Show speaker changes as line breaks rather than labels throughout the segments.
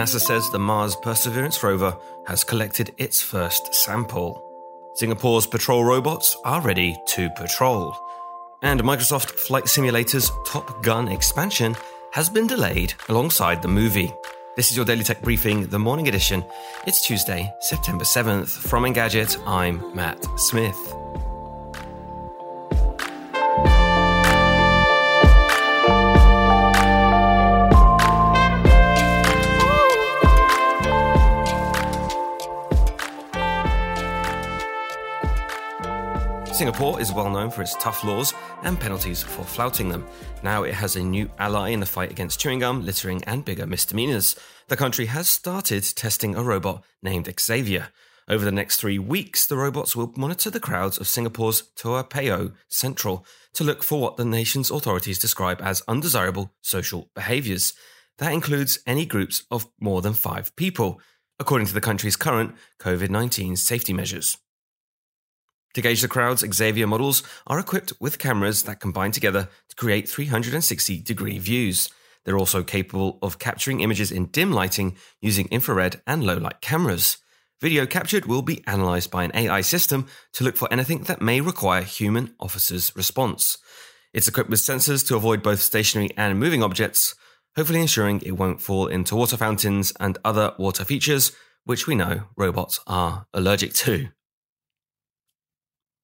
NASA says the Mars Perseverance rover has collected its first sample. Singapore's patrol robots are ready to patrol. And Microsoft Flight Simulator's Top Gun expansion has been delayed alongside the movie. This is your Daily Tech Briefing, the morning edition. It's Tuesday, September 7th. From Engadget, I'm Matt Smith. Singapore is well known for its tough laws and penalties for flouting them. Now it has a new ally in the fight against chewing gum, littering, and bigger misdemeanors. The country has started testing a robot named Xavier. Over the next three weeks, the robots will monitor the crowds of Singapore's Toa Payoh Central to look for what the nation's authorities describe as undesirable social behaviours. That includes any groups of more than five people, according to the country's current COVID 19 safety measures. To gauge the crowds, Xavier models are equipped with cameras that combine together to create 360 degree views. They're also capable of capturing images in dim lighting using infrared and low light cameras. Video captured will be analyzed by an AI system to look for anything that may require human officers' response. It's equipped with sensors to avoid both stationary and moving objects, hopefully ensuring it won't fall into water fountains and other water features, which we know robots are allergic to.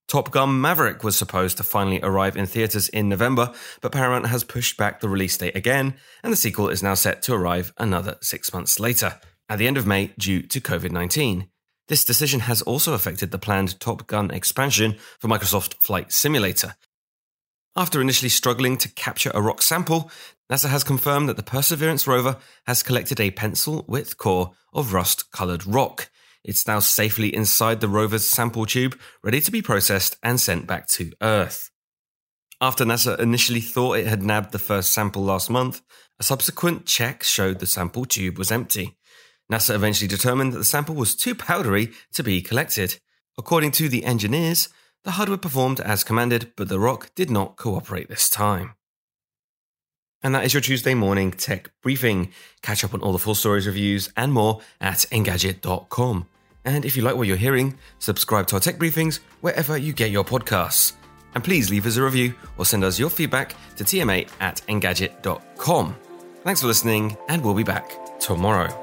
Top Gun Maverick was supposed to finally arrive in theaters in November, but Paramount has pushed back the release date again, and the sequel is now set to arrive another six months later, at the end of May, due to COVID 19. This decision has also affected the planned Top Gun expansion for Microsoft Flight Simulator. After initially struggling to capture a rock sample, NASA has confirmed that the Perseverance rover has collected a pencil width core of rust colored rock it's now safely inside the rover's sample tube, ready to be processed and sent back to Earth. After NASA initially thought it had nabbed the first sample last month, a subsequent check showed the sample tube was empty. NASA eventually determined that the sample was too powdery to be collected. According to the engineers, the hardware performed as commanded, but the rock did not cooperate this time. And that is your Tuesday morning tech briefing. Catch up on all the full stories, reviews, and more at engadget.com. And if you like what you're hearing, subscribe to our tech briefings wherever you get your podcasts. And please leave us a review or send us your feedback to tma at engadget.com. Thanks for listening, and we'll be back tomorrow.